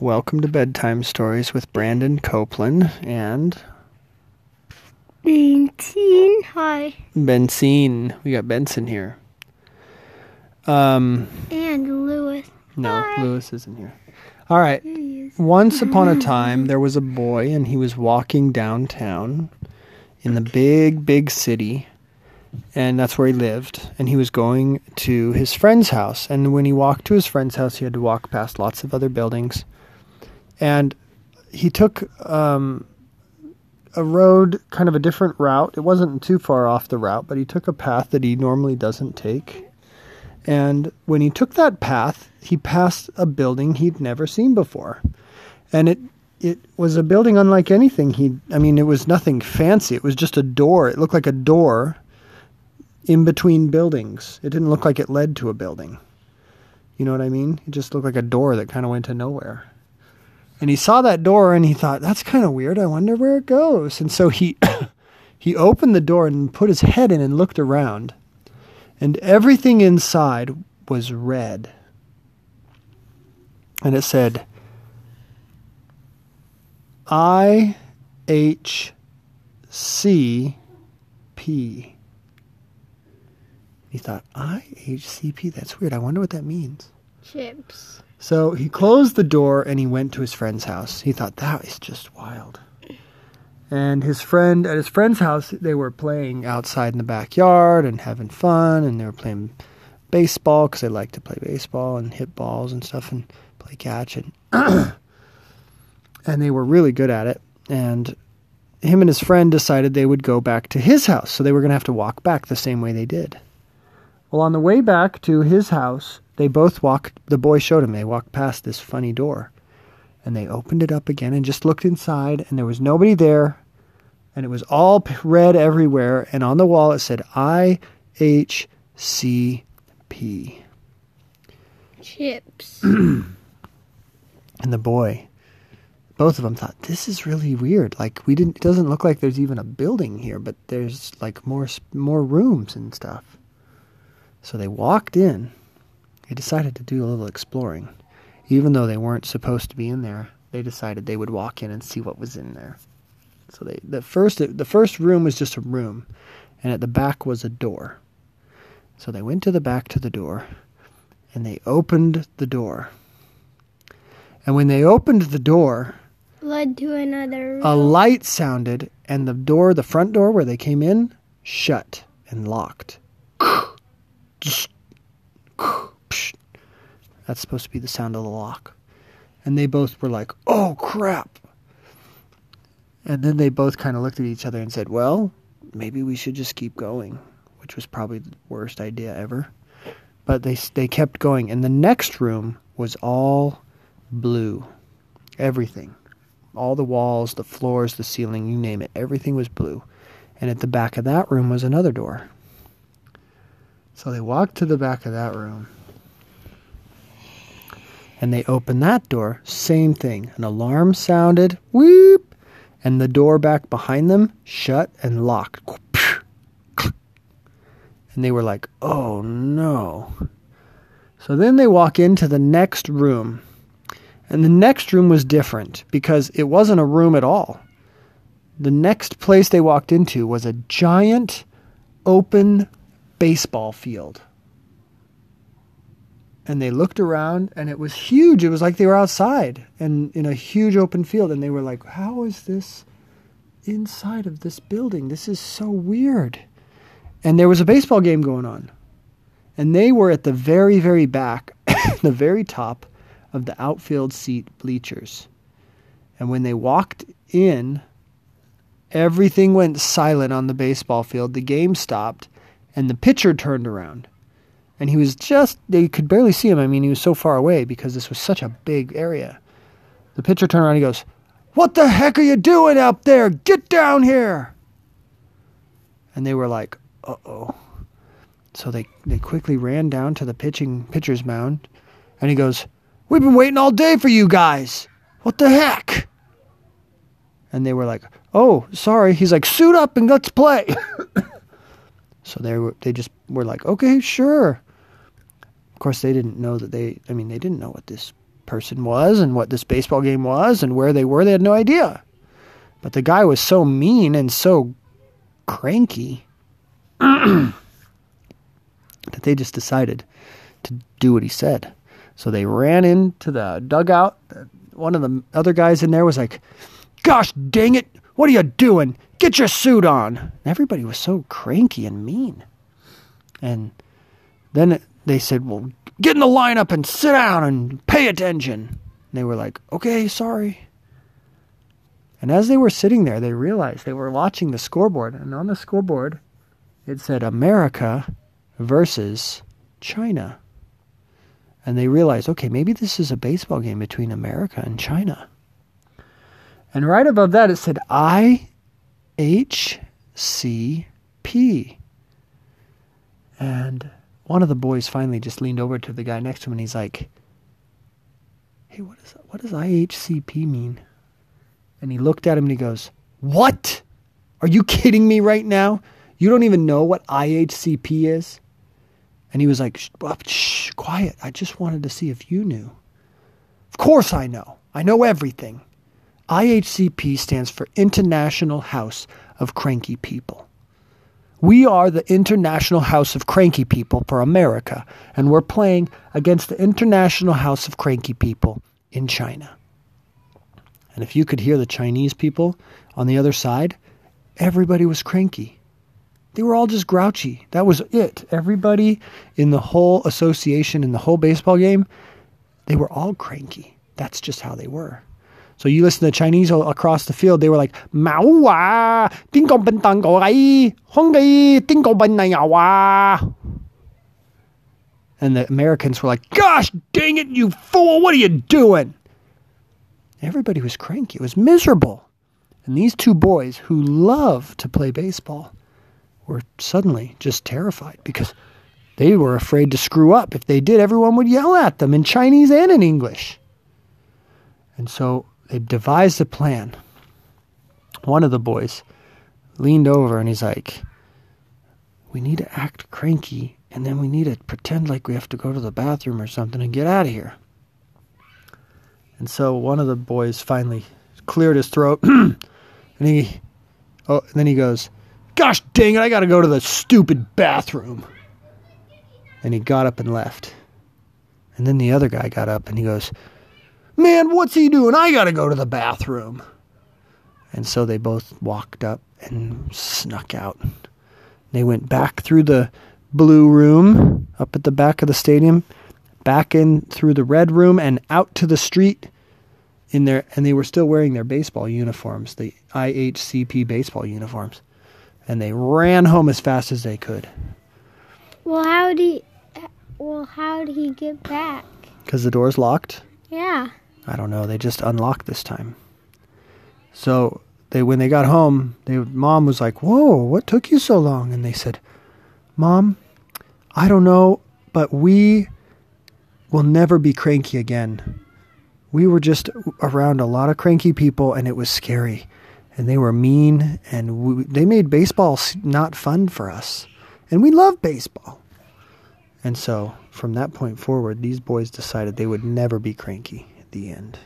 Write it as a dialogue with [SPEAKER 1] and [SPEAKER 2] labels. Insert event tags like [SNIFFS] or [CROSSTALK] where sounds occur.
[SPEAKER 1] Welcome to Bedtime Stories with Brandon Copeland and
[SPEAKER 2] Nineteen. Hi.
[SPEAKER 1] Benson. We got Benson here. Um,
[SPEAKER 2] And Lewis.
[SPEAKER 1] no,
[SPEAKER 2] Hi.
[SPEAKER 1] Lewis isn't here. All right.
[SPEAKER 2] He.
[SPEAKER 1] Once upon a [LAUGHS] time, there was a boy, and he was walking downtown in the big, big city, and that's where he lived. And he was going to his friend's house. And when he walked to his friend's house, he had to walk past lots of other buildings. And he took um, a road, kind of a different route. It wasn't too far off the route, but he took a path that he normally doesn't take. And when he took that path, he passed a building he'd never seen before. And it it was a building unlike anything he I mean it was nothing fancy. It was just a door. It looked like a door in between buildings. It didn't look like it led to a building. You know what I mean? It just looked like a door that kind of went to nowhere. And he saw that door and he thought, that's kind of weird. I wonder where it goes. And so he [COUGHS] he opened the door and put his head in and looked around. And everything inside was red. And it said I H C P. He thought, I H C P? That's weird. I wonder what that means.
[SPEAKER 2] Chips.
[SPEAKER 1] So he closed the door and he went to his friend's house. He thought, that is just wild. And his friend, at his friend's house, they were playing outside in the backyard and having fun, and they were playing baseball because they like to play baseball and hit balls and stuff and play catch. And, [CLEARS THROAT] and they were really good at it. And him and his friend decided they would go back to his house. So they were going to have to walk back the same way they did. Well, on the way back to his house, they both walked, the boy showed him, they walked past this funny door. And they opened it up again and just looked inside, and there was nobody there. And it was all red everywhere. And on the wall it said I H C P.
[SPEAKER 2] Chips. [CLEARS THROAT]
[SPEAKER 1] And the boy, both of them thought, this is really weird. Like, we didn't, it doesn't look like there's even a building here, but there's like more, more rooms and stuff. So they walked in. They decided to do a little exploring. Even though they weren't supposed to be in there, they decided they would walk in and see what was in there. So they, the first, the first room was just a room, and at the back was a door. So they went to the back to the door, and they opened the door. And when they opened the door,
[SPEAKER 2] Led to another. room.
[SPEAKER 1] a light sounded, and the door, the front door where they came in, shut and locked. [SNIFFS] [SNIFFS] That's supposed to be the sound of the lock. And they both were like, oh crap. And then they both kind of looked at each other and said, well, maybe we should just keep going, which was probably the worst idea ever. But they, they kept going. And the next room was all blue. Everything all the walls, the floors, the ceiling, you name it, everything was blue. And at the back of that room was another door. So they walked to the back of that room. And they opened that door, same thing. An alarm sounded, whoop, and the door back behind them shut and locked. And they were like, oh no. So then they walk into the next room. And the next room was different because it wasn't a room at all. The next place they walked into was a giant open baseball field. And they looked around and it was huge. It was like they were outside and in a huge open field. And they were like, how is this inside of this building? This is so weird. And there was a baseball game going on. And they were at the very, very back, [COUGHS] the very top of the outfield seat bleachers. And when they walked in, everything went silent on the baseball field. The game stopped, and the pitcher turned around. And he was just, they could barely see him. I mean, he was so far away because this was such a big area. The pitcher turned around and he goes, What the heck are you doing up there? Get down here! And they were like, Uh oh. So they, they quickly ran down to the pitching pitcher's mound, and he goes, We've been waiting all day for you guys. What the heck? And they were like, "Oh, sorry." He's like, "Suit up and let's play." [COUGHS] so they were they just were like, "Okay, sure." Of course, they didn't know that they I mean, they didn't know what this person was and what this baseball game was and where they were. They had no idea. But the guy was so mean and so cranky [CLEARS THROAT] that they just decided to do what he said. So they ran into the dugout. One of the other guys in there was like, Gosh dang it, what are you doing? Get your suit on. Everybody was so cranky and mean. And then they said, Well, get in the lineup and sit down and pay attention. They were like, Okay, sorry. And as they were sitting there, they realized they were watching the scoreboard. And on the scoreboard, it said America versus China. And they realized, okay, maybe this is a baseball game between America and China. And right above that, it said I H C P. And one of the boys finally just leaned over to the guy next to him and he's like, Hey, what, is, what does IHCP mean? And he looked at him and he goes, What? Are you kidding me right now? You don't even know what IHCP is? And he was like, shh, uh, shh, quiet. I just wanted to see if you knew. Of course I know. I know everything. IHCP stands for International House of Cranky People. We are the International House of Cranky People for America, and we're playing against the International House of Cranky People in China. And if you could hear the Chinese people on the other side, everybody was cranky. They were all just grouchy. That was it. Everybody in the whole association, in the whole baseball game, they were all cranky. That's just how they were. So you listen to Chinese across the field, they were like, Mao wa, dingo ben tango ai, hongai, dingo ben wa. And the Americans were like, Gosh dang it, you fool, what are you doing? Everybody was cranky. It was miserable. And these two boys who love to play baseball were suddenly just terrified because they were afraid to screw up. If they did, everyone would yell at them in Chinese and in English. And so they devised a plan. One of the boys leaned over and he's like, We need to act cranky and then we need to pretend like we have to go to the bathroom or something and get out of here. And so one of the boys finally cleared his throat [CLEARS THROAT] and he oh and then he goes, Gosh dang it, I gotta go to the stupid bathroom. And he got up and left. And then the other guy got up and he goes, Man, what's he doing? I gotta go to the bathroom. And so they both walked up and snuck out. They went back through the blue room up at the back of the stadium, back in through the red room and out to the street in their and they were still wearing their baseball uniforms, the IHCP baseball uniforms. And they ran home as fast as they could.
[SPEAKER 2] Well, how did he, well, how did he get back?
[SPEAKER 1] Cuz the door's locked?
[SPEAKER 2] Yeah.
[SPEAKER 1] I don't know. They just unlocked this time. So they when they got home, they mom was like, "Whoa, what took you so long?" And they said, "Mom, I don't know, but we will never be cranky again. We were just around a lot of cranky people, and it was scary, and they were mean, and we, they made baseball not fun for us, and we love baseball." And so, from that point forward, these boys decided they would never be cranky the end.